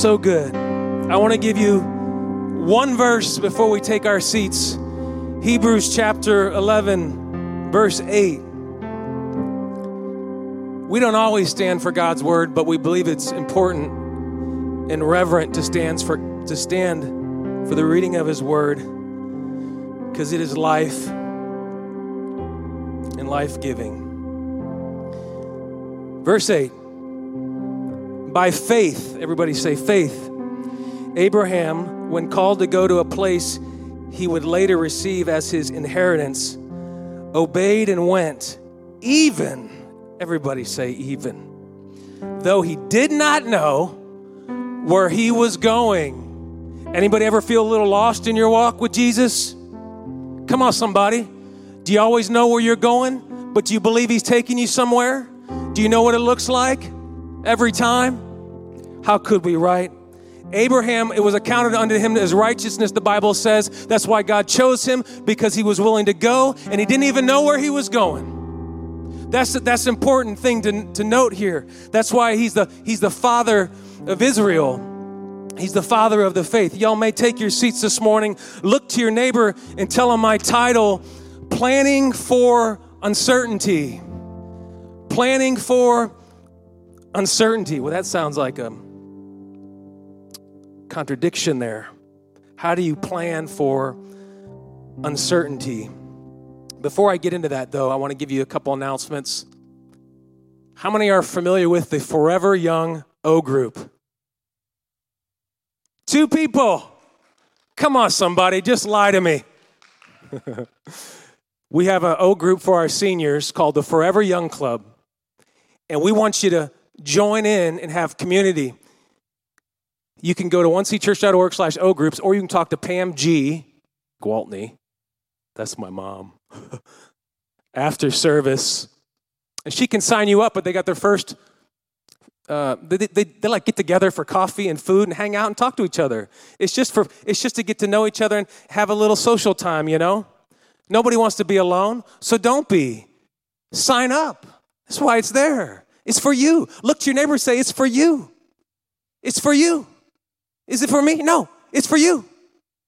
so good. I want to give you one verse before we take our seats Hebrews chapter 11, verse 8. We don't always stand for God's word, but we believe it's important and reverent to stand for, to stand for the reading of his word because it is life and life giving. Verse 8 by faith, everybody say faith. Abraham, when called to go to a place he would later receive as his inheritance, obeyed and went, even, everybody say even, though he did not know where he was going. Anybody ever feel a little lost in your walk with Jesus? Come on, somebody. Do you always know where you're going, but do you believe he's taking you somewhere? Do you know what it looks like? every time? How could we, right? Abraham, it was accounted unto him as righteousness, the Bible says. That's why God chose him because he was willing to go and he didn't even know where he was going. That's that's important thing to, to note here. That's why he's the he's the father of Israel. He's the father of the faith. Y'all may take your seats this morning. Look to your neighbor and tell him my title Planning for Uncertainty. Planning for Uncertainty. Well, that sounds like a contradiction there. How do you plan for uncertainty? Before I get into that, though, I want to give you a couple announcements. How many are familiar with the Forever Young O Group? Two people. Come on, somebody, just lie to me. we have an O group for our seniors called the Forever Young Club, and we want you to join in and have community, you can go to oneseedchurch.org slash O groups, or you can talk to Pam G. Gwaltney. That's my mom. After service. And she can sign you up, but they got their first, uh, they, they, they like get together for coffee and food and hang out and talk to each other. It's just for, it's just to get to know each other and have a little social time, you know? Nobody wants to be alone, so don't be. Sign up. That's why it's there. It's for you. Look to your neighbor say, It's for you. It's for you. Is it for me? No, it's for you.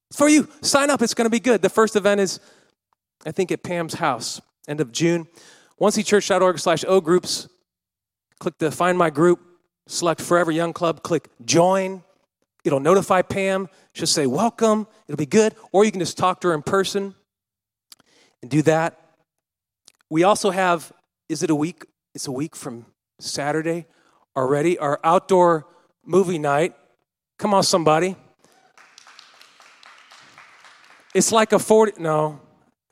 It's for you. Sign up. It's going to be good. The first event is, I think, at Pam's house, end of June. oneseedchurch.org slash O groups. Click the Find My Group, select Forever Young Club, click Join. It'll notify Pam. She'll say, Welcome. It'll be good. Or you can just talk to her in person and do that. We also have, is it a week? It's a week from Saturday already, our outdoor movie night. Come on, somebody. It's like a 40, no,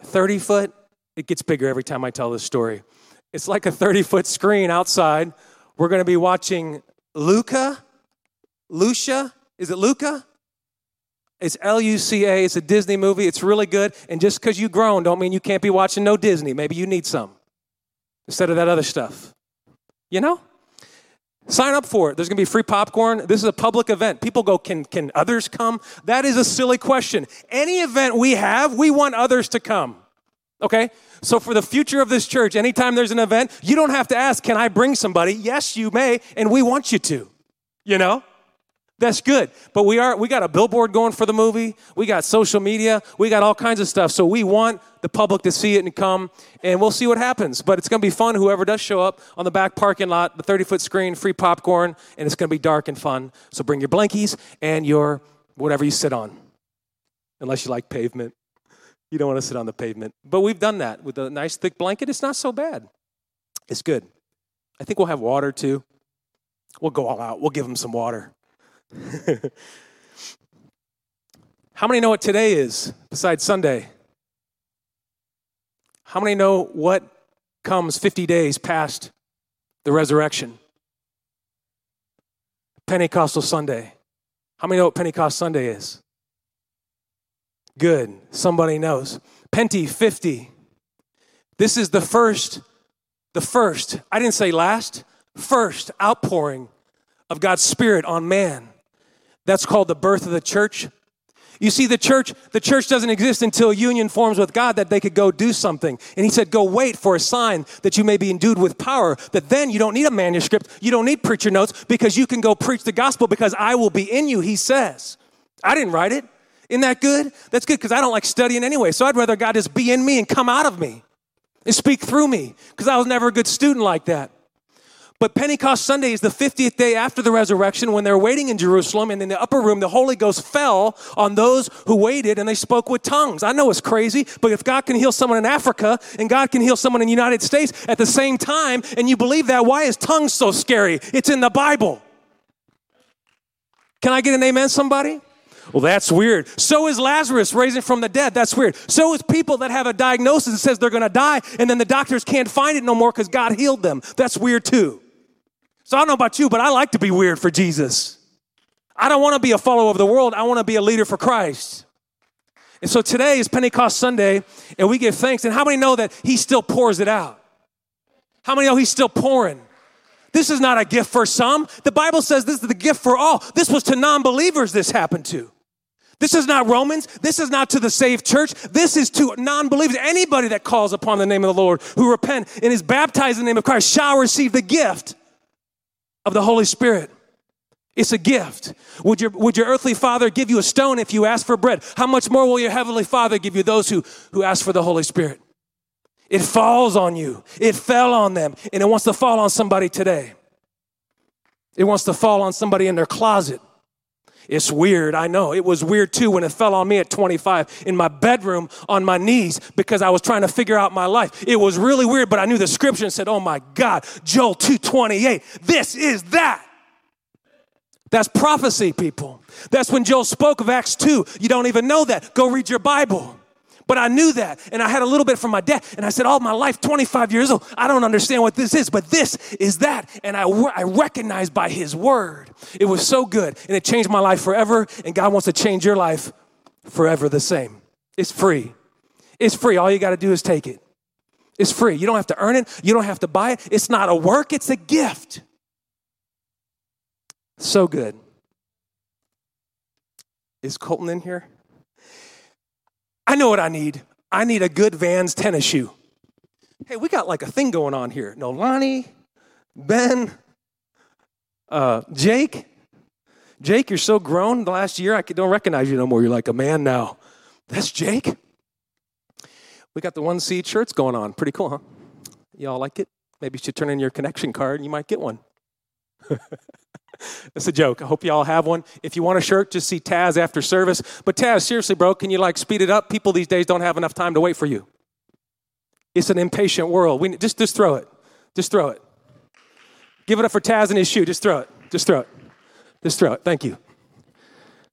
30 foot. It gets bigger every time I tell this story. It's like a 30 foot screen outside. We're going to be watching Luca. Lucia. Is it Luca? It's L U C A. It's a Disney movie. It's really good. And just because you've grown, don't mean you can't be watching no Disney. Maybe you need some instead of that other stuff. You know? Sign up for it. There's going to be free popcorn. This is a public event. People go, can, can others come? That is a silly question. Any event we have, we want others to come. Okay? So, for the future of this church, anytime there's an event, you don't have to ask, can I bring somebody? Yes, you may, and we want you to. You know? That's good. But we are we got a billboard going for the movie. We got social media. We got all kinds of stuff. So we want the public to see it and come and we'll see what happens. But it's going to be fun whoever does show up on the back parking lot, the 30-foot screen, free popcorn, and it's going to be dark and fun. So bring your blankies and your whatever you sit on. Unless you like pavement. You don't want to sit on the pavement. But we've done that with a nice thick blanket. It's not so bad. It's good. I think we'll have water too. We'll go all out. We'll give them some water. How many know what today is besides Sunday? How many know what comes 50 days past the resurrection? Pentecostal Sunday. How many know what Pentecost Sunday is? Good. Somebody knows. Penty 50. This is the first, the first, I didn't say last, first outpouring of God's Spirit on man. That's called the birth of the church. You see, the church, the church doesn't exist until union forms with God that they could go do something. And he said, Go wait for a sign that you may be endued with power, that then you don't need a manuscript, you don't need preacher notes, because you can go preach the gospel because I will be in you, he says. I didn't write it. Isn't that good? That's good because I don't like studying anyway. So I'd rather God just be in me and come out of me and speak through me because I was never a good student like that. But Pentecost Sunday is the 50th day after the resurrection when they're waiting in Jerusalem and in the upper room, the Holy Ghost fell on those who waited and they spoke with tongues. I know it's crazy, but if God can heal someone in Africa and God can heal someone in the United States at the same time and you believe that, why is tongues so scary? It's in the Bible. Can I get an amen, somebody? Well, that's weird. So is Lazarus raising from the dead. That's weird. So is people that have a diagnosis that says they're going to die and then the doctors can't find it no more because God healed them. That's weird too. So I don't know about you, but I like to be weird for Jesus. I don't want to be a follower of the world. I want to be a leader for Christ. And so today is Pentecost Sunday, and we give thanks. And how many know that He still pours it out? How many know He's still pouring? This is not a gift for some. The Bible says this is the gift for all. This was to non believers, this happened to. This is not Romans. This is not to the saved church. This is to non believers. Anybody that calls upon the name of the Lord, who repent and is baptized in the name of Christ, shall receive the gift of the Holy Spirit. It's a gift. Would your, would your earthly father give you a stone if you ask for bread? How much more will your heavenly father give you those who, who ask for the Holy Spirit? It falls on you. It fell on them, and it wants to fall on somebody today. It wants to fall on somebody in their closet. It's weird, I know. It was weird too when it fell on me at 25 in my bedroom on my knees because I was trying to figure out my life. It was really weird, but I knew the scripture and said, "Oh my God, Joel 2:28. This is that." That's prophecy, people. That's when Joel spoke of Acts 2. You don't even know that. Go read your Bible. But I knew that. And I had a little bit from my dad. And I said, All my life, 25 years old, I don't understand what this is, but this is that. And I, I recognized by his word. It was so good. And it changed my life forever. And God wants to change your life forever the same. It's free. It's free. All you got to do is take it. It's free. You don't have to earn it, you don't have to buy it. It's not a work, it's a gift. So good. Is Colton in here? I know what I need. I need a good Vans tennis shoe. Hey, we got like a thing going on here. No, Lonnie, Ben, uh, Jake. Jake, you're so grown. The last year, I don't recognize you no more. You're like a man now. That's Jake. We got the one seed shirts going on. Pretty cool, huh? Y'all like it? Maybe you should turn in your connection card and you might get one. It's a joke. I hope you all have one. If you want a shirt, just see Taz after service. But Taz, seriously, bro, can you like speed it up? People these days don't have enough time to wait for you. It's an impatient world. We just just throw it. Just throw it. Give it up for Taz and his shoe. Just throw it. Just throw it. Just throw it. Thank you.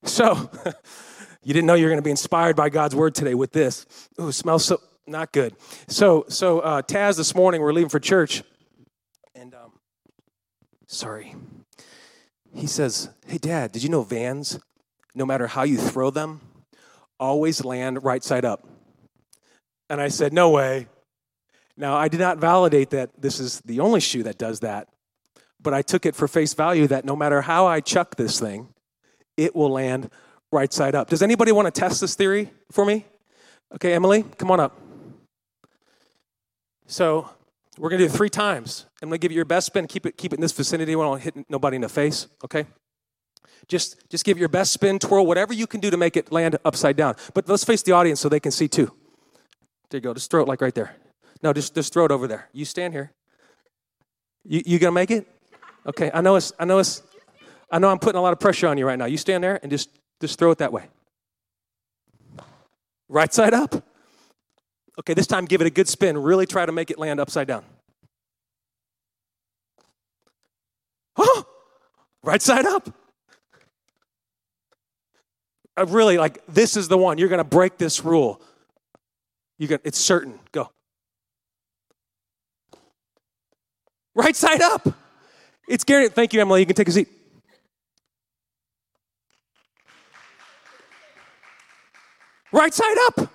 So, you didn't know you were going to be inspired by God's word today with this. Ooh, smells so not good. So, so uh, Taz, this morning we're leaving for church, sorry he says, Hey, Dad, did you know vans, no matter how you throw them, always land right side up? And I said, No way. Now, I did not validate that this is the only shoe that does that, but I took it for face value that no matter how I chuck this thing, it will land right side up. Does anybody want to test this theory for me? Okay, Emily, come on up. So we're going to do it three times. I'm going to give you your best spin. Keep it, keep it in this vicinity. We don't hit nobody in the face, okay? Just, just give your best spin, twirl, whatever you can do to make it land upside down. But let's face the audience so they can see too. There you go. Just throw it like right there. No, just, just throw it over there. You stand here. You, you gonna make it? Okay. I know it's. I know it's. I know I'm putting a lot of pressure on you right now. You stand there and just just throw it that way. Right side up. Okay, this time give it a good spin. Really try to make it land upside down. Oh, right side up. I really like this is the one. You're going to break this rule. You're going it's certain. Go. Right side up. It's guaranteed. Thank you, Emily. You can take a seat. Right side up.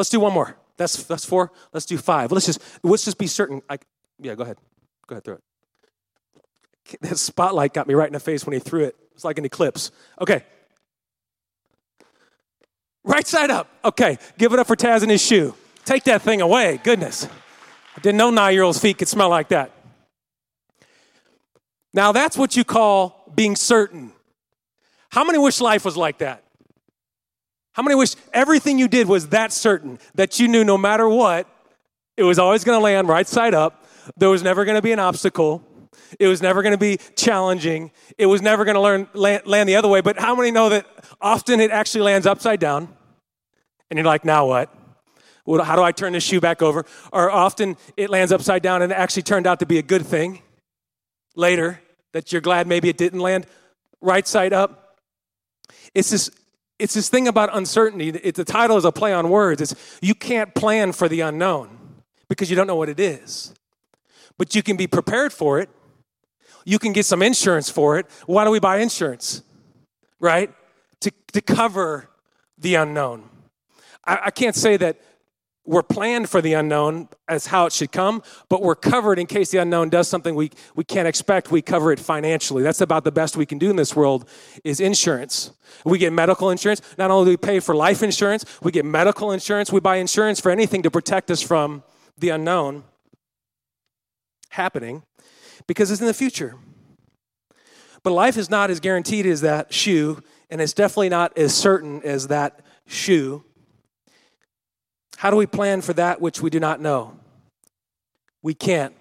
Let's do one more. That's that's four. Let's do five. Let's just let's just be certain. I, yeah, go ahead. Go ahead, throw it. That spotlight got me right in the face when he threw it. It's like an eclipse. Okay, Right side up. Okay, give it up for Taz and his shoe. Take that thing away. Goodness. I didn't know nine year old's feet could smell like that. Now, that's what you call being certain. How many wish life was like that? How many wish everything you did was that certain that you knew no matter what, it was always going to land right side up? There was never going to be an obstacle. It was never going to be challenging. It was never going to learn land, land the other way. But how many know that often it actually lands upside down? And you're like, now what? How do I turn this shoe back over? Or often it lands upside down and it actually turned out to be a good thing later that you're glad maybe it didn't land right side up. It's this, it's this thing about uncertainty. It, the title is a play on words. It's you can't plan for the unknown because you don't know what it is. But you can be prepared for it. You can get some insurance for it. Why do we buy insurance? Right? To, to cover the unknown. I, I can't say that we're planned for the unknown as how it should come, but we're covered in case the unknown does something we, we can't expect. We cover it financially. That's about the best we can do in this world is insurance. We get medical insurance. Not only do we pay for life insurance, we get medical insurance. We buy insurance for anything to protect us from the unknown happening because it's in the future. But life is not as guaranteed as that shoe, and it's definitely not as certain as that shoe. How do we plan for that which we do not know? We can't.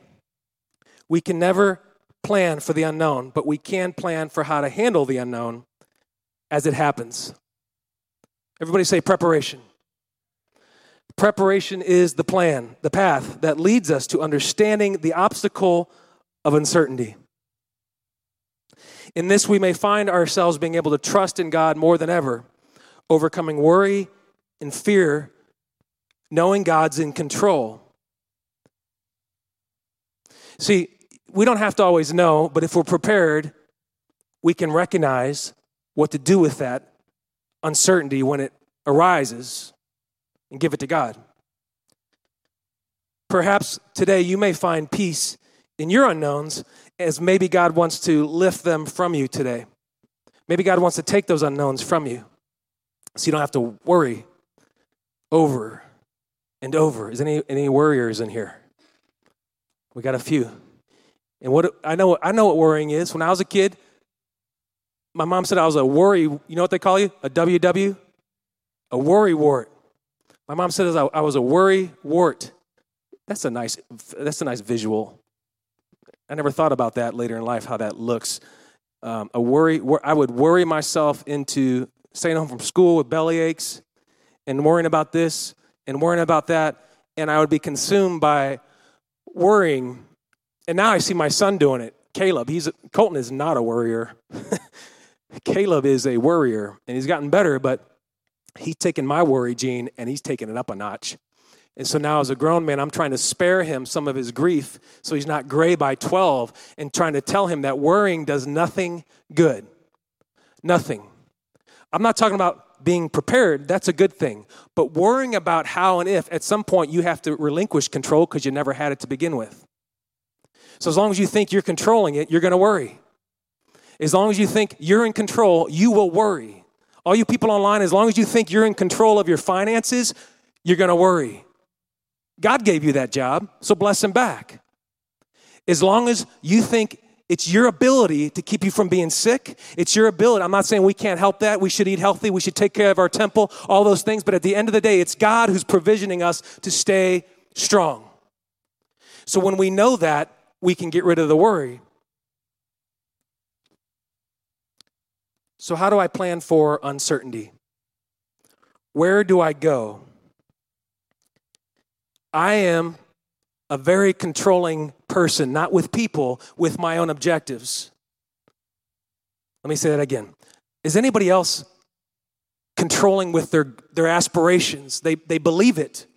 We can never plan for the unknown, but we can plan for how to handle the unknown as it happens. Everybody say preparation. Preparation is the plan, the path that leads us to understanding the obstacle of uncertainty. In this, we may find ourselves being able to trust in God more than ever, overcoming worry and fear knowing God's in control. See, we don't have to always know, but if we're prepared, we can recognize what to do with that uncertainty when it arises and give it to God. Perhaps today you may find peace in your unknowns as maybe God wants to lift them from you today. Maybe God wants to take those unknowns from you so you don't have to worry over and over. Is any any worriers in here? We got a few. And what I know I know what worrying is. When I was a kid, my mom said I was a worry. You know what they call you? A WW? A worry wart. My mom said I was a worry wart. That's a nice that's a nice visual. I never thought about that later in life how that looks. Um, a worry I would worry myself into staying home from school with belly aches and worrying about this and worrying about that, and I would be consumed by worrying. And now I see my son doing it. Caleb, he's Colton is not a worrier. Caleb is a worrier, and he's gotten better, but he's taken my worry gene and he's taken it up a notch. And so now, as a grown man, I'm trying to spare him some of his grief so he's not gray by 12 and trying to tell him that worrying does nothing good. Nothing. I'm not talking about being prepared, that's a good thing. But worrying about how and if, at some point you have to relinquish control because you never had it to begin with. So as long as you think you're controlling it, you're going to worry. As long as you think you're in control, you will worry. All you people online, as long as you think you're in control of your finances, you're going to worry. God gave you that job, so bless him back. As long as you think it's your ability to keep you from being sick. It's your ability. I'm not saying we can't help that. We should eat healthy. We should take care of our temple, all those things. But at the end of the day, it's God who's provisioning us to stay strong. So when we know that, we can get rid of the worry. So, how do I plan for uncertainty? Where do I go? I am a very controlling person, not with people, with my own objectives. Let me say that again. Is anybody else controlling with their, their aspirations? They, they believe it,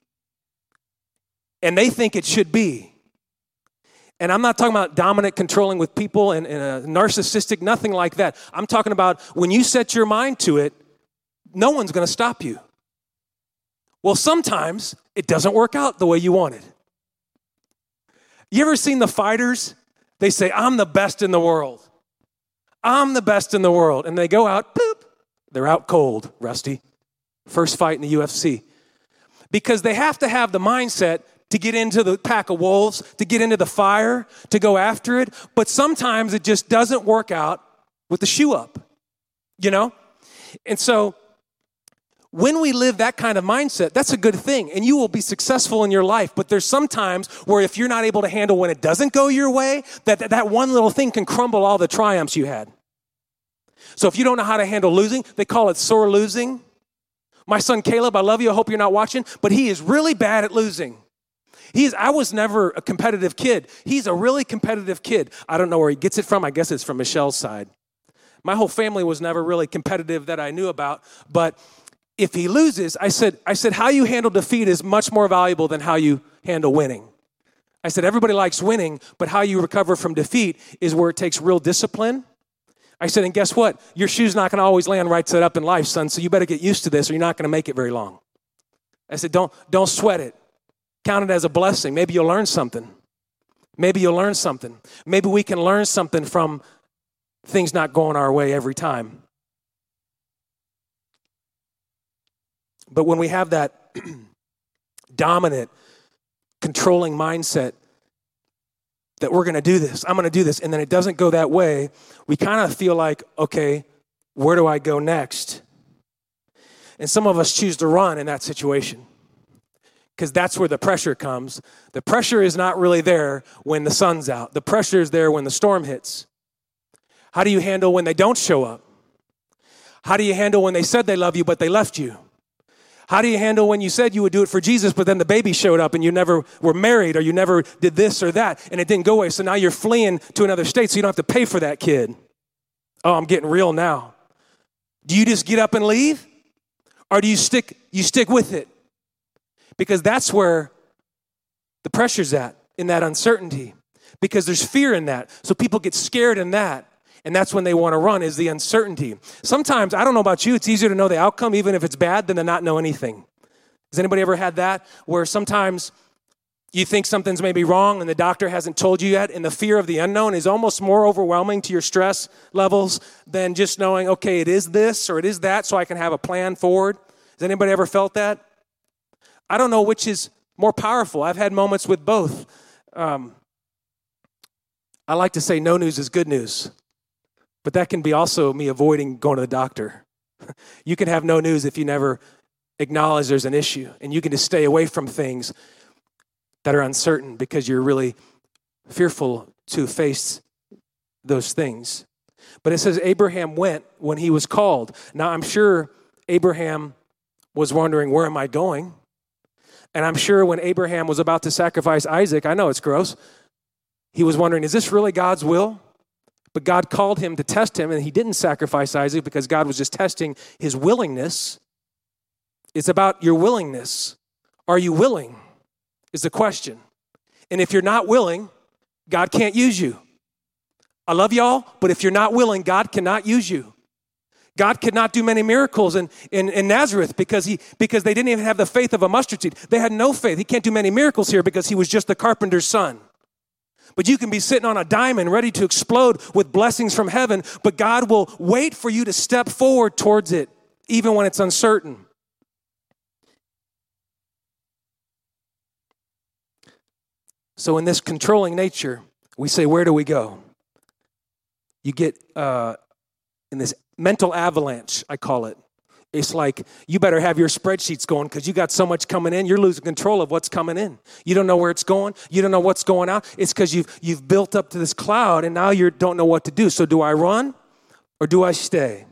and they think it should be. And I'm not talking about dominant controlling with people and, and narcissistic, nothing like that. I'm talking about when you set your mind to it, no one's going to stop you. Well, sometimes it doesn't work out the way you wanted. You ever seen the fighters? They say, I'm the best in the world. I'm the best in the world. And they go out, poop, they're out cold, rusty. First fight in the UFC. Because they have to have the mindset to get into the pack of wolves, to get into the fire, to go after it. But sometimes it just doesn't work out with the shoe up, you know? And so when we live that kind of mindset, that's a good thing, and you will be successful in your life. But there's sometimes where if you're not able to handle when it doesn't go your way, that, that, that one little thing can crumble all the triumphs you had. So if you don't know how to handle losing, they call it sore losing. My son Caleb, I love you. I hope you're not watching, but he is really bad at losing. He's, I was never a competitive kid. He's a really competitive kid. I don't know where he gets it from. I guess it's from Michelle's side. My whole family was never really competitive that I knew about, but if he loses, I said, I said, how you handle defeat is much more valuable than how you handle winning. I said, everybody likes winning, but how you recover from defeat is where it takes real discipline. I said, and guess what? Your shoe's not going to always land right side up in life, son, so you better get used to this or you're not going to make it very long. I said, don't, don't sweat it. Count it as a blessing. Maybe you'll learn something. Maybe you'll learn something. Maybe we can learn something from things not going our way every time. But when we have that dominant, controlling mindset that we're going to do this, I'm going to do this, and then it doesn't go that way, we kind of feel like, okay, where do I go next? And some of us choose to run in that situation because that's where the pressure comes. The pressure is not really there when the sun's out, the pressure is there when the storm hits. How do you handle when they don't show up? How do you handle when they said they love you but they left you? How do you handle when you said you would do it for Jesus, but then the baby showed up and you never were married or you never did this or that and it didn't go away? So now you're fleeing to another state so you don't have to pay for that kid. Oh, I'm getting real now. Do you just get up and leave? Or do you stick you stick with it? Because that's where the pressure's at in that uncertainty. Because there's fear in that. So people get scared in that. And that's when they want to run is the uncertainty. Sometimes, I don't know about you, it's easier to know the outcome even if it's bad than to not know anything. Has anybody ever had that where sometimes you think something's maybe wrong and the doctor hasn't told you yet and the fear of the unknown is almost more overwhelming to your stress levels than just knowing, okay, it is this or it is that so I can have a plan forward? Has anybody ever felt that? I don't know which is more powerful. I've had moments with both. Um, I like to say no news is good news. But that can be also me avoiding going to the doctor. you can have no news if you never acknowledge there's an issue, and you can just stay away from things that are uncertain because you're really fearful to face those things. But it says Abraham went when he was called. Now, I'm sure Abraham was wondering, Where am I going? And I'm sure when Abraham was about to sacrifice Isaac, I know it's gross, he was wondering, Is this really God's will? But God called him to test him, and he didn't sacrifice Isaac because God was just testing his willingness. It's about your willingness. Are you willing? Is the question. And if you're not willing, God can't use you. I love y'all, but if you're not willing, God cannot use you. God could not do many miracles in, in, in, Nazareth because, he, because they didn't even have the faith of a mustard seed. They had no faith. He can't do many miracles here because he was just the carpenter's son. But you can be sitting on a diamond ready to explode with blessings from heaven, but God will wait for you to step forward towards it, even when it's uncertain. So, in this controlling nature, we say, Where do we go? You get uh, in this mental avalanche, I call it. It's like you better have your spreadsheets going because you got so much coming in, you're losing control of what's coming in. You don't know where it's going, you don't know what's going out. It's because you've, you've built up to this cloud and now you don't know what to do. So, do I run or do I stay?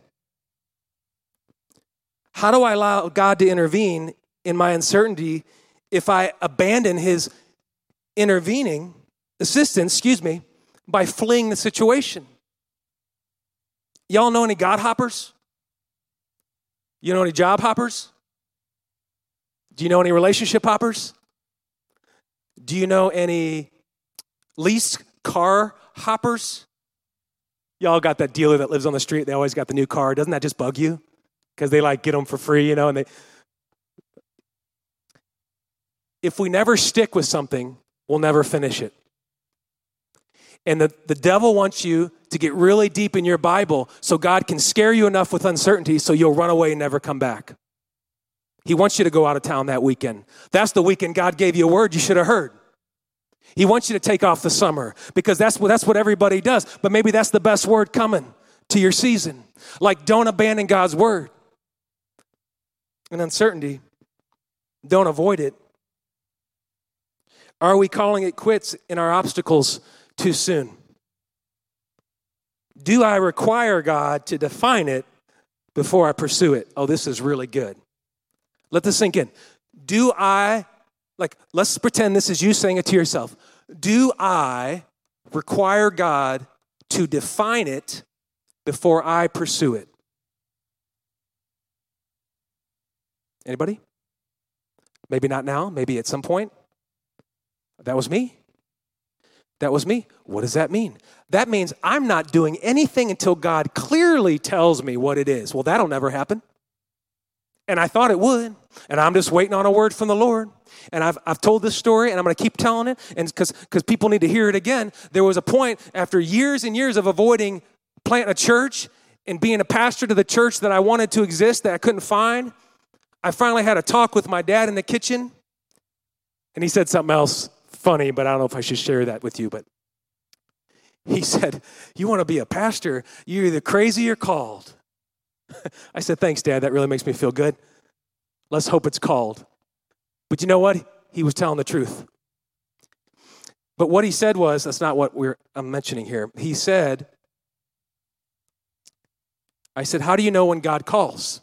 How do I allow God to intervene in my uncertainty if I abandon His intervening assistance, excuse me, by fleeing the situation? Y'all know any God hoppers? You know any job hoppers? Do you know any relationship hoppers? Do you know any lease car hoppers? Y'all got that dealer that lives on the street. They always got the new car. Doesn't that just bug you? Because they like get them for free, you know, and they. If we never stick with something, we'll never finish it. And the, the devil wants you to get really deep in your Bible so God can scare you enough with uncertainty so you'll run away and never come back. He wants you to go out of town that weekend. That's the weekend God gave you a word you should have heard. He wants you to take off the summer because that's what, that's what everybody does. But maybe that's the best word coming to your season. Like, don't abandon God's word. And uncertainty, don't avoid it. Are we calling it quits in our obstacles too soon? Do I require God to define it before I pursue it? Oh, this is really good. Let this sink in. Do I, like, let's pretend this is you saying it to yourself. Do I require God to define it before I pursue it? Anybody? Maybe not now, maybe at some point. That was me. That was me. What does that mean? That means I'm not doing anything until God clearly tells me what it is. Well, that'll never happen. And I thought it would. And I'm just waiting on a word from the Lord. And I've, I've told this story and I'm going to keep telling it. And because people need to hear it again, there was a point after years and years of avoiding planting a church and being a pastor to the church that I wanted to exist that I couldn't find. I finally had a talk with my dad in the kitchen. And he said something else funny, but I don't know if I should share that with you. But he said, You want to be a pastor? You're either crazy or called. I said, Thanks, Dad. That really makes me feel good. Let's hope it's called. But you know what? He was telling the truth. But what he said was that's not what we're I'm mentioning here. He said, I said, How do you know when God calls?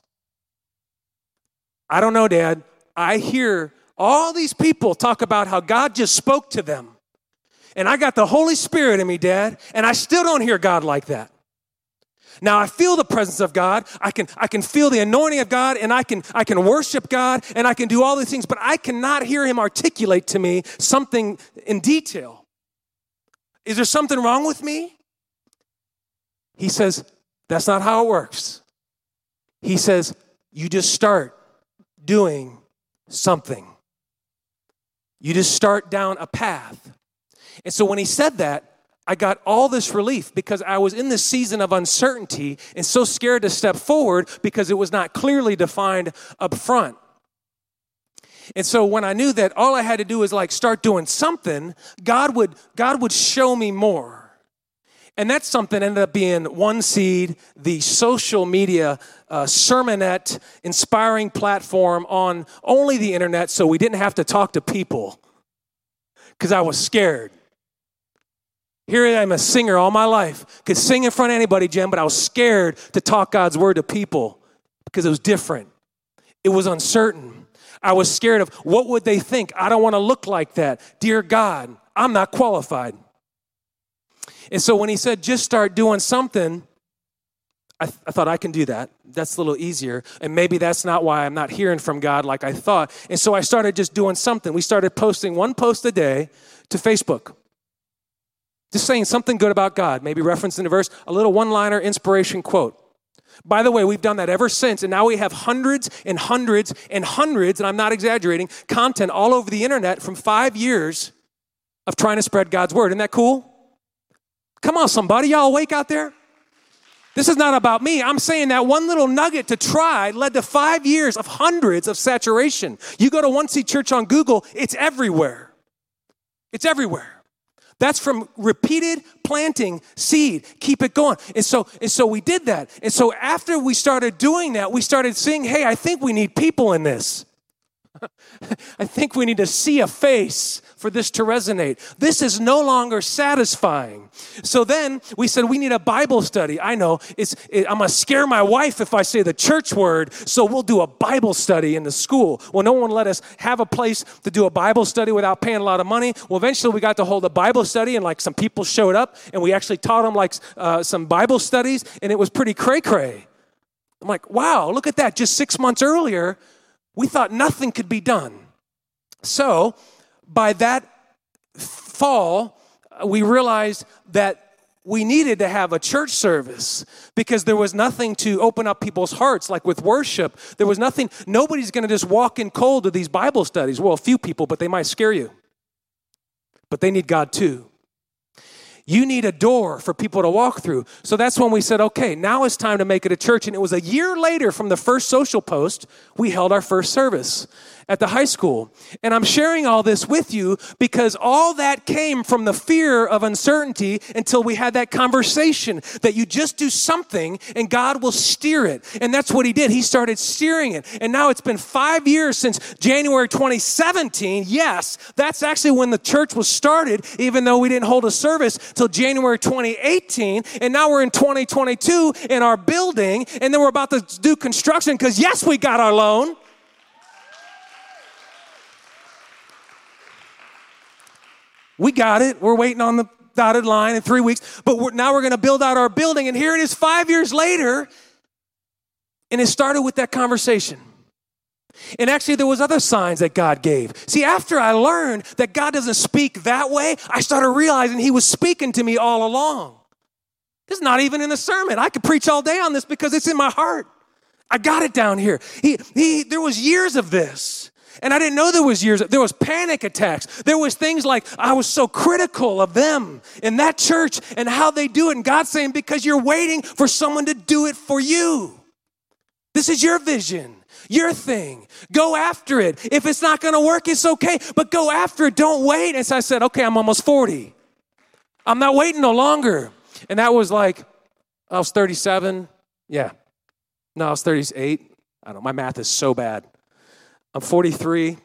I don't know, Dad. I hear all these people talk about how God just spoke to them. And I got the Holy Spirit in me, Dad, and I still don't hear God like that. Now I feel the presence of God. I can, I can feel the anointing of God and I can, I can worship God and I can do all these things, but I cannot hear him articulate to me something in detail. Is there something wrong with me? He says, that's not how it works. He says, you just start doing something. You just start down a path. And so when he said that, I got all this relief because I was in this season of uncertainty and so scared to step forward because it was not clearly defined up front. And so when I knew that all I had to do was like start doing something, God would God would show me more. And that's something ended up being One Seed, the social media uh, sermonette inspiring platform on only the internet so we didn't have to talk to people because I was scared. Here I am, a singer all my life. Could sing in front of anybody, Jim, but I was scared to talk God's word to people because it was different. It was uncertain. I was scared of what would they think? I don't want to look like that. Dear God, I'm not qualified. And so when he said, just start doing something, I, th- I, thought I can do that. That's a little easier. And maybe that's not why I'm not hearing from God like I thought. And so I started just doing something. We started posting one post a day to Facebook. Just saying something good about God, maybe referencing a verse, a little one liner inspiration quote. By the way, we've done that ever since, and now we have hundreds and hundreds and hundreds, and I'm not exaggerating, content all over the internet from five years of trying to spread God's word. Isn't that cool? Come on, somebody, y'all awake out there? This is not about me. I'm saying that one little nugget to try led to five years of hundreds of saturation. You go to One Seed Church on Google, it's everywhere. It's everywhere. That's from repeated planting seed. Keep it going. And so, and so we did that. And so after we started doing that, we started seeing, hey, I think we need people in this. I think we need to see a face for this to resonate. This is no longer satisfying. So then we said we need a Bible study. I know it's it, I'm gonna scare my wife if I say the church word, so we'll do a Bible study in the school. Well, no one let us have a place to do a Bible study without paying a lot of money. Well, eventually we got to hold a Bible study, and like some people showed up, and we actually taught them like uh, some Bible studies, and it was pretty cray cray. I'm like, wow, look at that! Just six months earlier we thought nothing could be done. So, by that fall, uh, we realized that we needed to have a church service because there was nothing to open up people's hearts like with worship. There was nothing nobody's going to just walk in cold to these bible studies. Well a few people but they might scare you. But they need god too You need a door for people to walk through. So that's when we said, okay, now it's time to make it a church. And it was a year later from the first social post, we held our first service at the high school. And I'm sharing all this with you because all that came from the fear of uncertainty until we had that conversation that you just do something and God will steer it. And that's what he did. He started steering it. And now it's been five years since January 2017. Yes, that's actually when the church was started, even though we didn't hold a service till January 2018. And now we're in 2022 in our building. And then we're about to do construction because yes, we got our loan. We got it. We're waiting on the dotted line in three weeks. But we're, now we're going to build out our building. And here it is five years later. And it started with that conversation. And actually, there was other signs that God gave. See, after I learned that God doesn't speak that way, I started realizing He was speaking to me all along. This is not even in the sermon. I could preach all day on this because it's in my heart. I got it down here. He, he, there was years of this. And I didn't know there was years. There was panic attacks. There was things like I was so critical of them in that church and how they do it. And God's saying, because you're waiting for someone to do it for you. This is your vision, your thing. Go after it. If it's not going to work, it's okay, but go after it. Don't wait. And so I said, okay, I'm almost 40. I'm not waiting no longer. And that was like, I was 37. Yeah. No, I was 38. I don't know. My math is so bad. I'm 43.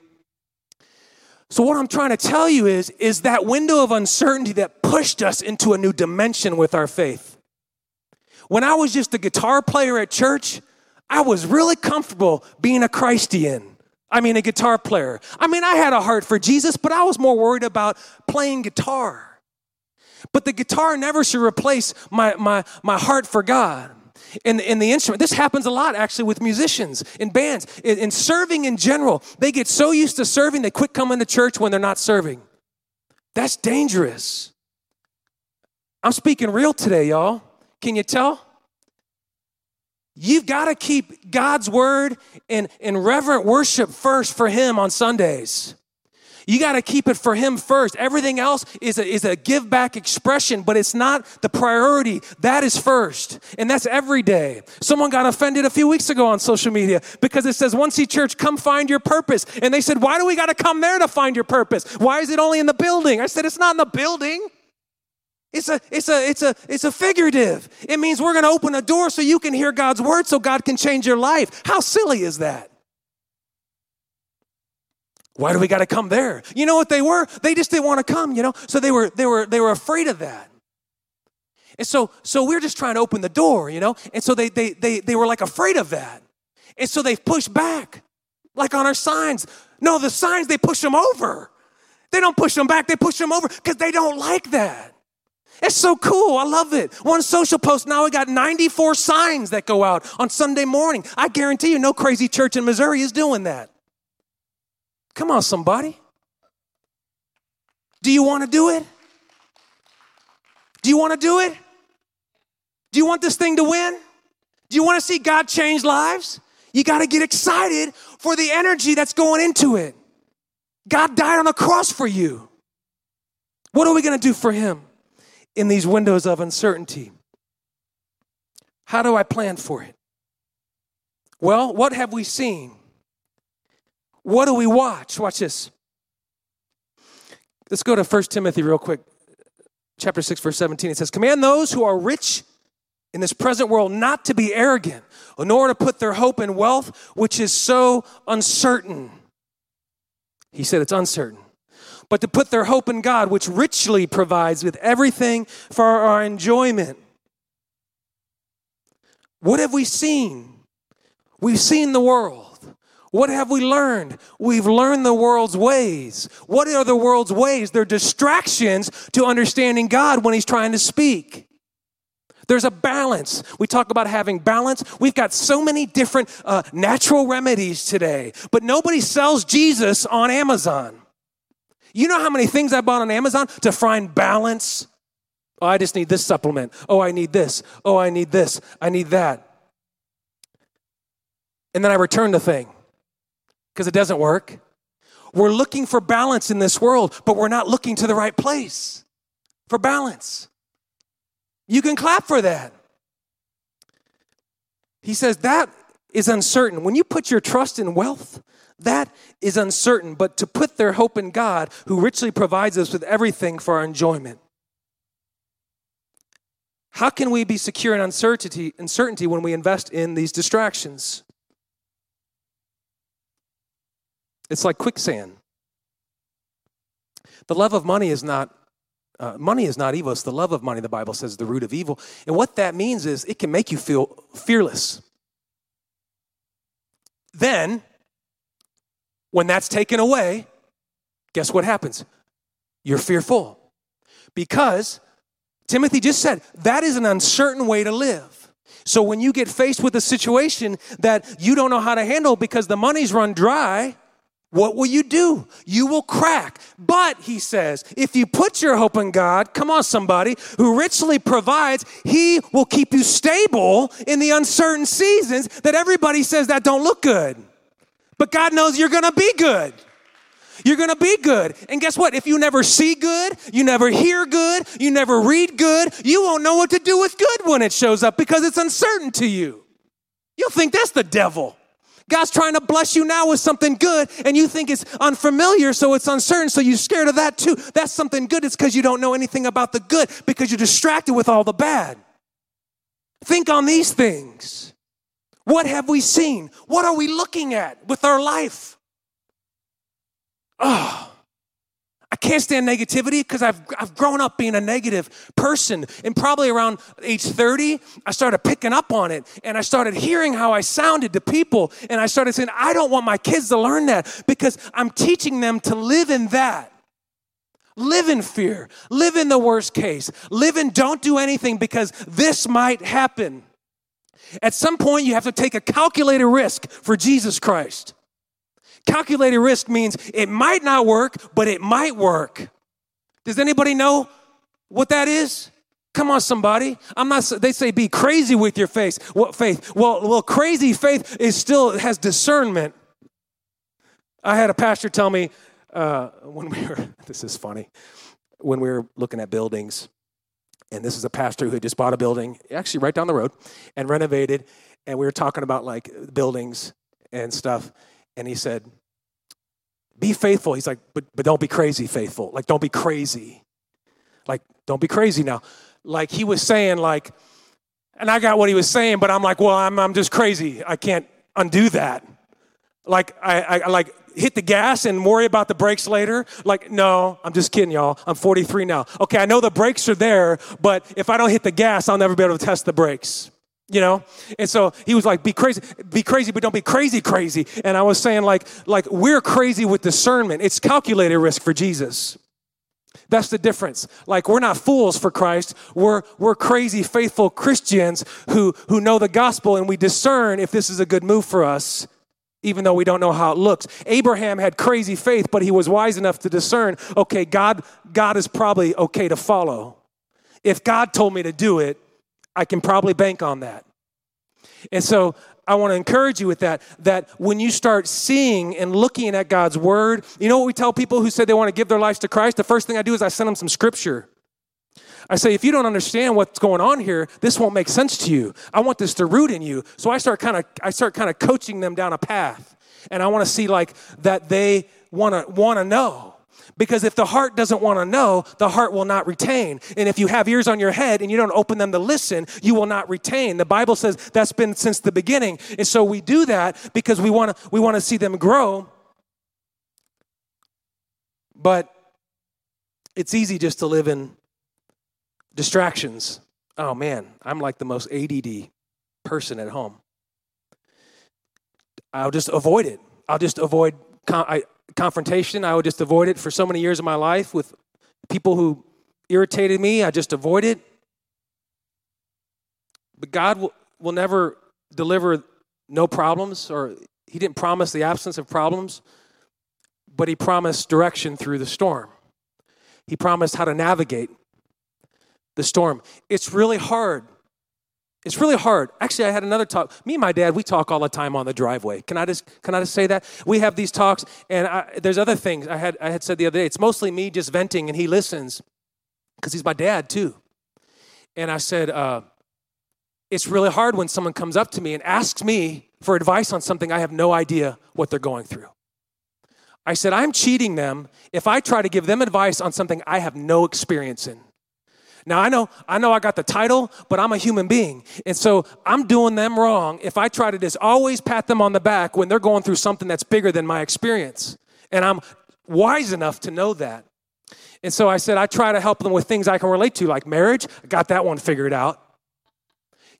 So what I'm trying to tell you is is that window of uncertainty that pushed us into a new dimension with our faith. When I was just a guitar player at church, I was really comfortable being a Christian. I mean, a guitar player. I mean, I had a heart for Jesus, but I was more worried about playing guitar. But the guitar never should replace my, my, my heart for God in, the instrument. This happens a lot actually with musicians in bands, in, in serving in general. They get so used to serving, they quit coming to church when they're not serving. That's dangerous. I'm speaking real today, y'all. Can you tell? You've got to keep God's word in, in reverent worship first for Him on Sundays. You got to keep it for Him first. Everything else is a, is a give back expression, but it's not the priority. That is first. And that's every day. Someone got offended a few weeks ago on social media because it says, One Seed Church, come find your purpose. And they said, Why do we got to come there to find your purpose? Why is it only in the building? I said, It's not in the building. It's a, it's a, it's a, it's a figurative. It means we're going to open a door so you can hear God's word so God can change your life. How silly is that? Why do we got to come there? You know what they were? They just didn't want to come, you know? So they were they were they were afraid of that. And so so we're just trying to open the door, you know? And so they they they they were like afraid of that. And so they pushed back. Like on our signs. No, the signs they push them over. They don't push them back, they push them over because they don't like that. It's so cool. I love it. One social post, now we got 94 signs that go out on Sunday morning. I guarantee you, no crazy church in Missouri is doing that. Come on, somebody. Do you want to do it? Do you want to do it? Do you want this thing to win? Do you want to see God change lives? You got to get excited for the energy that's going into it. God died on the cross for you. What are we going to do for Him in these windows of uncertainty? How do I plan for it? Well, what have we seen? What do we watch? Watch this. Let's go to 1 Timothy real quick. Chapter 6, verse 17. It says, Command those who are rich in this present world not to be arrogant, nor to put their hope in wealth, which is so uncertain. He said it's uncertain. But to put their hope in God, which richly provides with everything for our enjoyment. What have we seen? We've seen the world. What have we learned? We've learned the world's ways. What are the world's ways? They're distractions to understanding God when He's trying to speak. There's a balance. We talk about having balance. We've got so many different uh, natural remedies today, but nobody sells Jesus on Amazon. You know how many things I bought on Amazon to find balance? Oh, I just need this supplement. Oh, I need this. Oh, I need this. I need that. And then I return the thing because it doesn't work. We're looking for balance in this world, but we're not looking to the right place for balance. You can clap for that. He says that is uncertain. When you put your trust in wealth, that is uncertain, but to put their hope in God, who richly provides us with everything for our enjoyment. How can we be secure in uncertainty, uncertainty when we invest in these distractions? It's like quicksand. The love of money is not uh, money is not evil. It's the love of money, the Bible says, the root of evil. And what that means is it can make you feel fearless. Then, when that's taken away, guess what happens? You're fearful. Because Timothy just said that is an uncertain way to live. So when you get faced with a situation that you don't know how to handle because the money's run dry, what will you do? You will crack. But, he says, if you put your hope in God, come on, somebody, who richly provides, he will keep you stable in the uncertain seasons that everybody says that don't look good. But God knows you're gonna be good. You're gonna be good. And guess what? If you never see good, you never hear good, you never read good, you won't know what to do with good when it shows up because it's uncertain to you. You'll think that's the devil. God's trying to bless you now with something good, and you think it's unfamiliar, so it's uncertain, so you're scared of that too. That's something good. It's because you don't know anything about the good, because you're distracted with all the bad. Think on these things. What have we seen? What are we looking at with our life? Oh, can't stand negativity because I've, I've grown up being a negative person. And probably around age 30, I started picking up on it and I started hearing how I sounded to people. And I started saying, I don't want my kids to learn that because I'm teaching them to live in that. Live in fear. Live in the worst case. Live in don't do anything because this might happen. At some point, you have to take a calculated risk for Jesus Christ. Calculated risk means it might not work, but it might work. Does anybody know what that is? Come on, somebody. I'm not. They say be crazy with your faith. What faith? Well, well, crazy faith is still has discernment. I had a pastor tell me uh, when we were. This is funny. When we were looking at buildings, and this is a pastor who had just bought a building, actually right down the road, and renovated. And we were talking about like buildings and stuff. And he said, Be faithful. He's like, But, but don't be crazy faithful. Like, don't be crazy. Like, don't be crazy now. Like, he was saying, like, and I got what he was saying, but I'm like, Well, I'm, I'm just crazy. I can't undo that. Like, I, I, like, hit the gas and worry about the brakes later? Like, no, I'm just kidding, y'all. I'm 43 now. Okay, I know the brakes are there, but if I don't hit the gas, I'll never be able to test the brakes you know? And so he was like be crazy be crazy but don't be crazy crazy. And i was saying like like we're crazy with discernment. It's calculated risk for jesus. That's the difference. Like we're not fools for christ. We're we're crazy faithful christians who who know the gospel and we discern if this is a good move for us even though we don't know how it looks. Abraham had crazy faith but he was wise enough to discern okay god god is probably okay to follow. If god told me to do it I can probably bank on that. And so I want to encourage you with that, that when you start seeing and looking at God's word, you know what we tell people who say they want to give their lives to Christ? The first thing I do is I send them some scripture. I say, if you don't understand what's going on here, this won't make sense to you. I want this to root in you. So I start kind of, I start kind of coaching them down a path. And I want to see like that they want to want to know. Because if the heart doesn't want to know, the heart will not retain. And if you have ears on your head and you don't open them to listen, you will not retain. The Bible says that's been since the beginning. And so we do that because we want to we want to see them grow. But it's easy just to live in distractions. Oh man, I'm like the most ADD person at home. I'll just avoid it. I'll just avoid I, confrontation. I would just avoid it for so many years of my life with people who irritated me. I just avoid it. But God will, will never deliver no problems, or He didn't promise the absence of problems, but He promised direction through the storm. He promised how to navigate the storm. It's really hard it's really hard. Actually, I had another talk. Me and my dad, we talk all the time on the driveway. Can I just can I just say that we have these talks, and I, there's other things I had I had said the other day. It's mostly me just venting, and he listens because he's my dad too. And I said, uh, It's really hard when someone comes up to me and asks me for advice on something I have no idea what they're going through. I said, I'm cheating them if I try to give them advice on something I have no experience in. Now I know I know I got the title, but I'm a human being. And so I'm doing them wrong if I try to just always pat them on the back when they're going through something that's bigger than my experience. And I'm wise enough to know that. And so I said I try to help them with things I can relate to like marriage, I got that one figured out.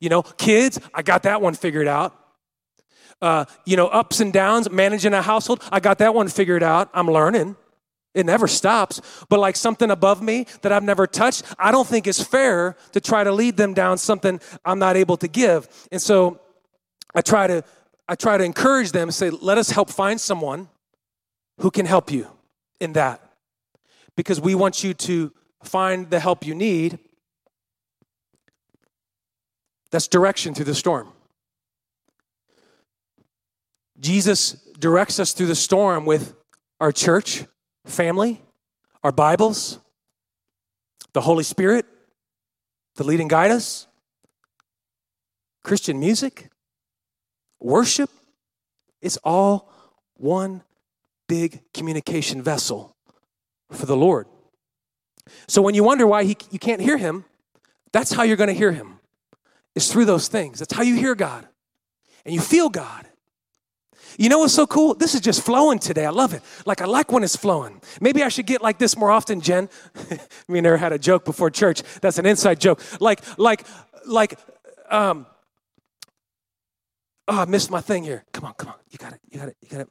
You know, kids, I got that one figured out. Uh, you know, ups and downs, managing a household, I got that one figured out. I'm learning. It never stops. But like something above me that I've never touched, I don't think it's fair to try to lead them down something I'm not able to give. And so I try to I try to encourage them say, let us help find someone who can help you in that. Because we want you to find the help you need. That's direction through the storm. Jesus directs us through the storm with our church, family, our Bibles, the Holy Spirit, the lead and guide us, Christian music, worship. It's all one big communication vessel for the Lord. So when you wonder why he, you can't hear him, that's how you're going to hear him. It's through those things. That's how you hear God. And you feel God. You know what's so cool? This is just flowing today. I love it. Like, I like when it's flowing. Maybe I should get like this more often, Jen. we never had a joke before church. That's an inside joke. Like, like, like, um, oh, I missed my thing here. Come on, come on. You got it. You got it. You got it.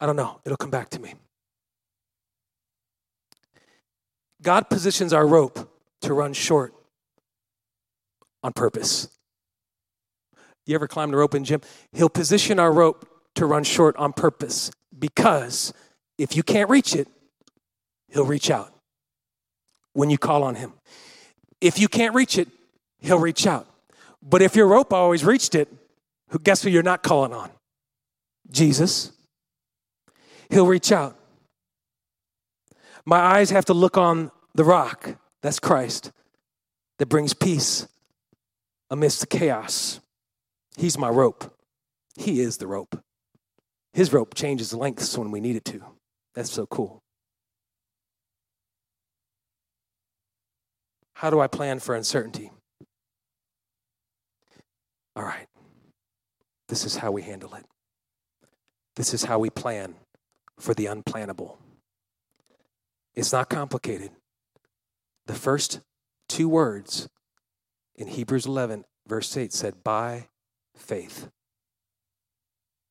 I don't know. It'll come back to me. God positions our rope to run short on purpose. You ever climbed a rope in gym? He'll position our rope to run short on purpose because if you can't reach it, he'll reach out when you call on him. If you can't reach it, he'll reach out. But if your rope always reached it, guess who you're not calling on? Jesus. He'll reach out. My eyes have to look on the rock, that's Christ, that brings peace amidst the chaos. He's my rope. He is the rope. His rope changes lengths when we need it to. That's so cool. How do I plan for uncertainty? All right. This is how we handle it. This is how we plan for the unplannable. It's not complicated. The first two words in Hebrews 11, verse 8 said, By faith.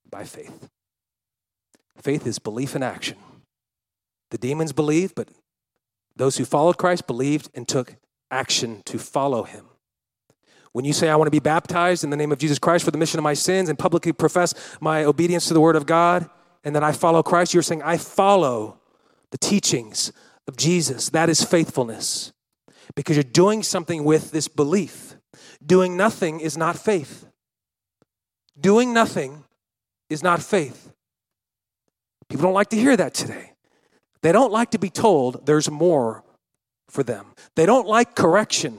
By faith. Faith is belief in action. The demons believed, but those who followed Christ believed and took action to follow him. When you say, I want to be baptized in the name of Jesus Christ for the mission of my sins and publicly profess my obedience to the word of God, and that I follow Christ, you're saying, I follow the teachings of Jesus. That is faithfulness because you're doing something with this belief. Doing nothing is not faith. Doing nothing is not faith. People don't like to hear that today. They don't like to be told there's more for them. They don't like correction.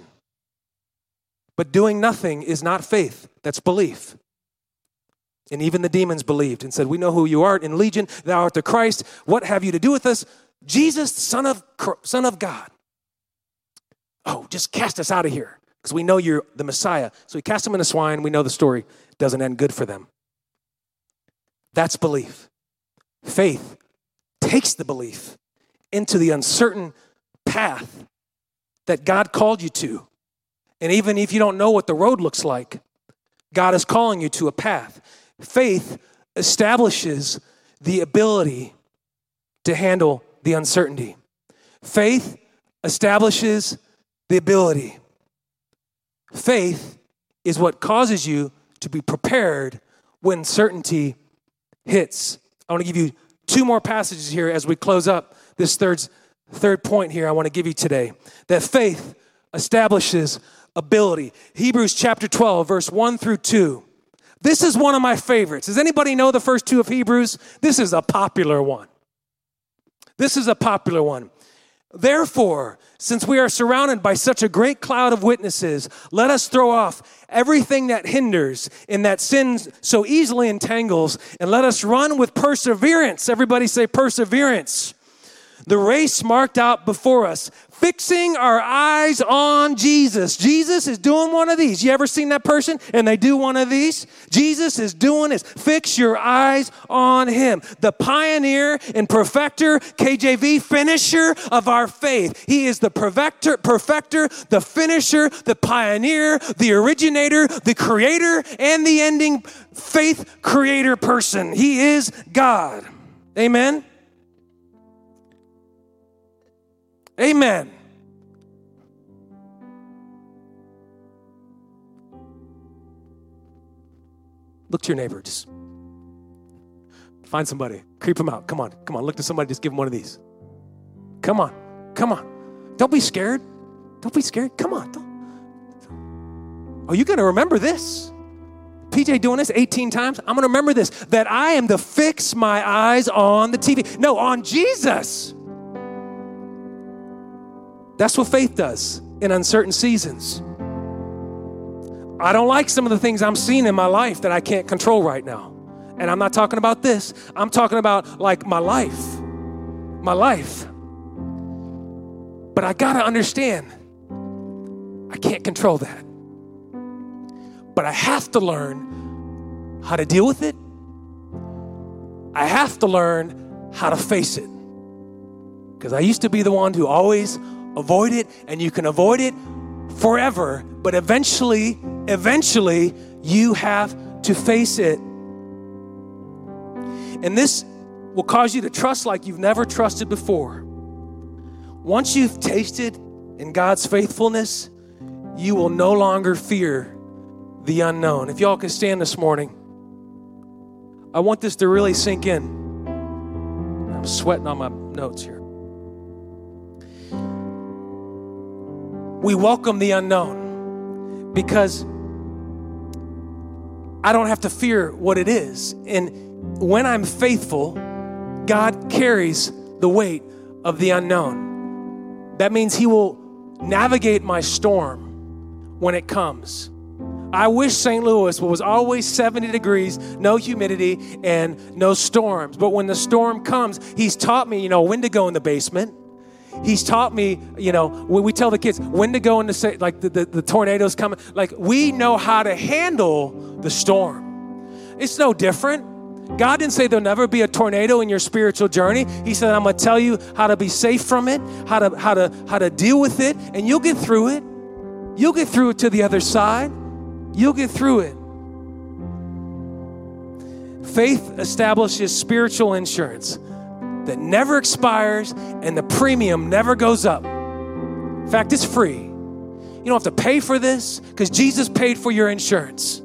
But doing nothing is not faith, that's belief. And even the demons believed and said, We know who you art in Legion, thou art the Christ. What have you to do with us? Jesus, Son of, Son of God. Oh, just cast us out of here because we know you're the Messiah. So he cast them in the swine. We know the story doesn't end good for them. That's belief. Faith takes the belief into the uncertain path that God called you to. And even if you don't know what the road looks like, God is calling you to a path. Faith establishes the ability to handle the uncertainty. Faith establishes the ability Faith is what causes you to be prepared when certainty hits. I want to give you two more passages here as we close up this third, third point here I want to give you today. That faith establishes ability. Hebrews chapter 12, verse 1 through 2. This is one of my favorites. Does anybody know the first two of Hebrews? This is a popular one. This is a popular one. Therefore, since we are surrounded by such a great cloud of witnesses, let us throw off everything that hinders and that sin so easily entangles, and let us run with perseverance. Everybody say perseverance. The race marked out before us, fixing our eyes on Jesus. Jesus is doing one of these. You ever seen that person and they do one of these? Jesus is doing this. Fix your eyes on him. The pioneer and perfecter, KJV, finisher of our faith. He is the perfecter, perfecter, the finisher, the pioneer, the originator, the creator, and the ending faith creator person. He is God. Amen. Amen. Look to your neighbor. Just find somebody. Creep them out. Come on. Come on. Look to somebody. Just give them one of these. Come on. Come on. Don't be scared. Don't be scared. Come on. Don't. Oh, you're going to remember this. PJ doing this 18 times. I'm going to remember this that I am to fix my eyes on the TV. No, on Jesus. That's what faith does in uncertain seasons. I don't like some of the things I'm seeing in my life that I can't control right now. And I'm not talking about this, I'm talking about like my life. My life. But I got to understand, I can't control that. But I have to learn how to deal with it. I have to learn how to face it. Because I used to be the one who always avoid it and you can avoid it forever, but eventually, eventually, you have to face it. And this will cause you to trust like you've never trusted before. Once you've tasted in God's faithfulness, you will no longer fear the unknown. If y'all can stand this morning, I want this to really sink in. I'm sweating on my notes here. We welcome the unknown because I don't have to fear what it is. And when I'm faithful, God carries the weight of the unknown. That means He will navigate my storm when it comes. I wish St. Louis was always 70 degrees, no humidity, and no storms. But when the storm comes, He's taught me, you know, when to go in the basement He's taught me, you know, when we tell the kids when to go into say, like the, the, the tornadoes coming, like we know how to handle the storm. It's no different. God didn't say there'll never be a tornado in your spiritual journey. He said, I'm gonna tell you how to be safe from it, how to how to how to deal with it, and you'll get through it. You'll get through it to the other side. You'll get through it. Faith establishes spiritual insurance that never expires and the premium never goes up. In fact, it's free. You don't have to pay for this because Jesus paid for your insurance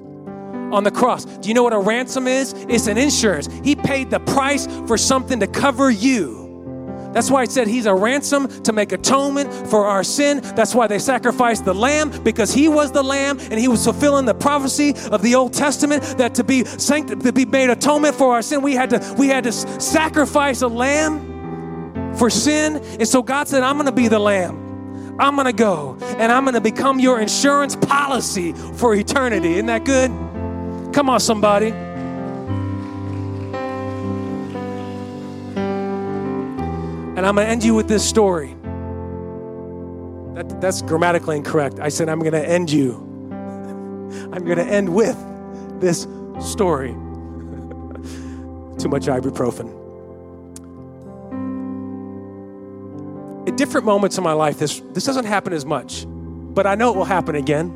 on the cross. Do you know what a ransom is? It's an insurance. He paid the price for something to cover you. That's why it said he's a ransom to make atonement for our sin. That's why they sacrificed the lamb because he was the lamb and he was fulfilling the prophecy of the Old Testament that to be sanct- to be made atonement for our sin, we had to we had to sacrifice a lamb for sin. And so God said, I'm going to be the lamb. I'm going to go and I'm going to become your insurance policy for eternity. Isn't that good? Come on, somebody. And I'm going to end you with this story. That, that's grammatically incorrect. I said, I'm going to end you. I'm going to end with this story. Too much ibuprofen. At different moments in my life, this, this doesn't happen as much, but I know it will happen again.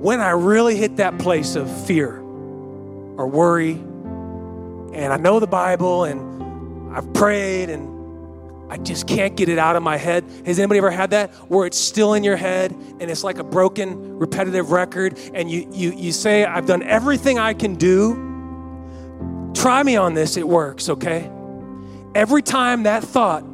When I really hit that place of fear or worry, and I know the Bible and I've prayed and I just can't get it out of my head. Has anybody ever had that where it's still in your head and it's like a broken, repetitive record and you, you, you say, I've done everything I can do? Try me on this, it works, okay? Every time that thought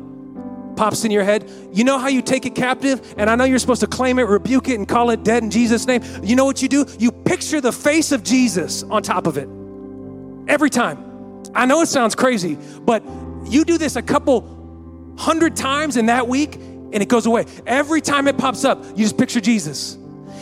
pops in your head, you know how you take it captive? And I know you're supposed to claim it, rebuke it, and call it dead in Jesus' name. You know what you do? You picture the face of Jesus on top of it. Every time. I know it sounds crazy, but you do this a couple 100 times in that week and it goes away. Every time it pops up, you just picture Jesus.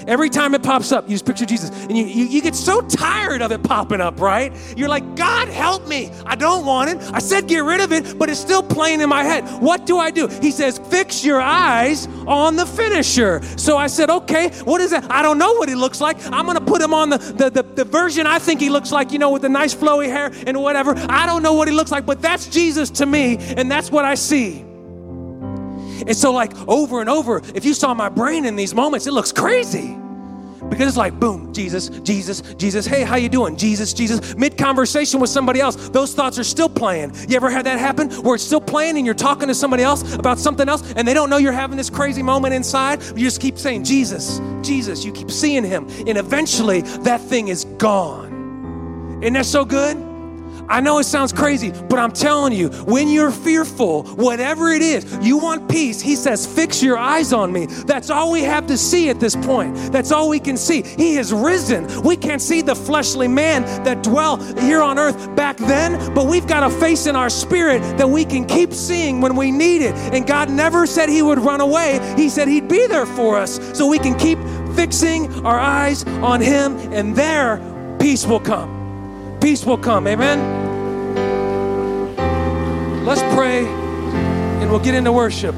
Every time it pops up, you just picture Jesus. And you, you, you, get so tired of it popping up, right? You're like, God, help me. I don't want it. I said get rid of it, but it's still playing in my head. What do I do? He says, fix your eyes on the finisher. So I said, okay, what is that? I don't know what he looks like. I'm going to put him on the, the, the, the version I think he looks like, you know, with the nice flowy hair and whatever. I don't know what he looks like, but that's Jesus to me, and that's what I see. And so, like, over and over, if you saw my brain in these moments, it looks crazy. Because it's like, boom, Jesus, Jesus, Jesus. Hey, how you doing? Jesus, Jesus. Mid conversation with somebody else, those thoughts are still playing. You ever had that happen where it's still playing and you're talking to somebody else about something else and they don't know you're having this crazy moment inside? You just keep saying, Jesus, Jesus. You keep seeing him. And eventually that thing is gone. Isn't that so good? I know it sounds crazy, but I'm telling you, when you're fearful, whatever it is, you want peace. He says, Fix your eyes on me. That's all we have to see at this point. That's all we can see. He has risen. We can't see the fleshly man that dwell here on earth back then, but we've got a face in our spirit that we can keep seeing when we need it. And God never said He would run away, He said He'd be there for us so we can keep fixing our eyes on Him, and there peace will come peace will come. Amen? Let's pray and we'll get into worship.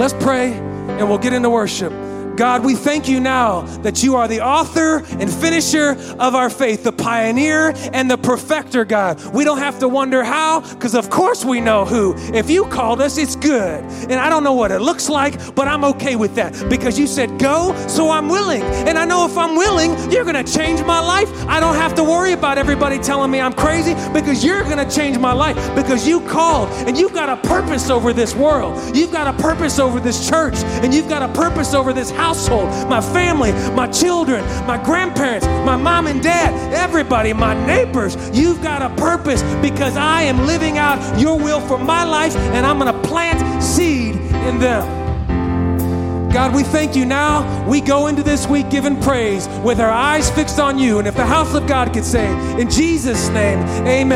Let's pray and we'll get into worship. God, we thank you now that you are the author and finisher of our faith, the pioneer and the perfecter, God. We don't have to wonder how, because of course we know who. If you called us, it's good. And I don't know what it looks like, but I'm okay with that because you said go, so I'm willing. And I know if I'm willing, you're going to change my life. I don't have to worry about everybody telling me I'm crazy because you're going to change my life because you called and you've got a purpose over this world. You've got a purpose over this church and you've got a purpose over this house household, my family, my children, my grandparents, my mom and dad, everybody, my neighbors. You've got a purpose because I am living out your will for my life and I'm going to plant seed in them. God, we thank you now. We go into this week giving praise with our eyes fixed on you. And if the house of God could say, in Jesus' name, amen.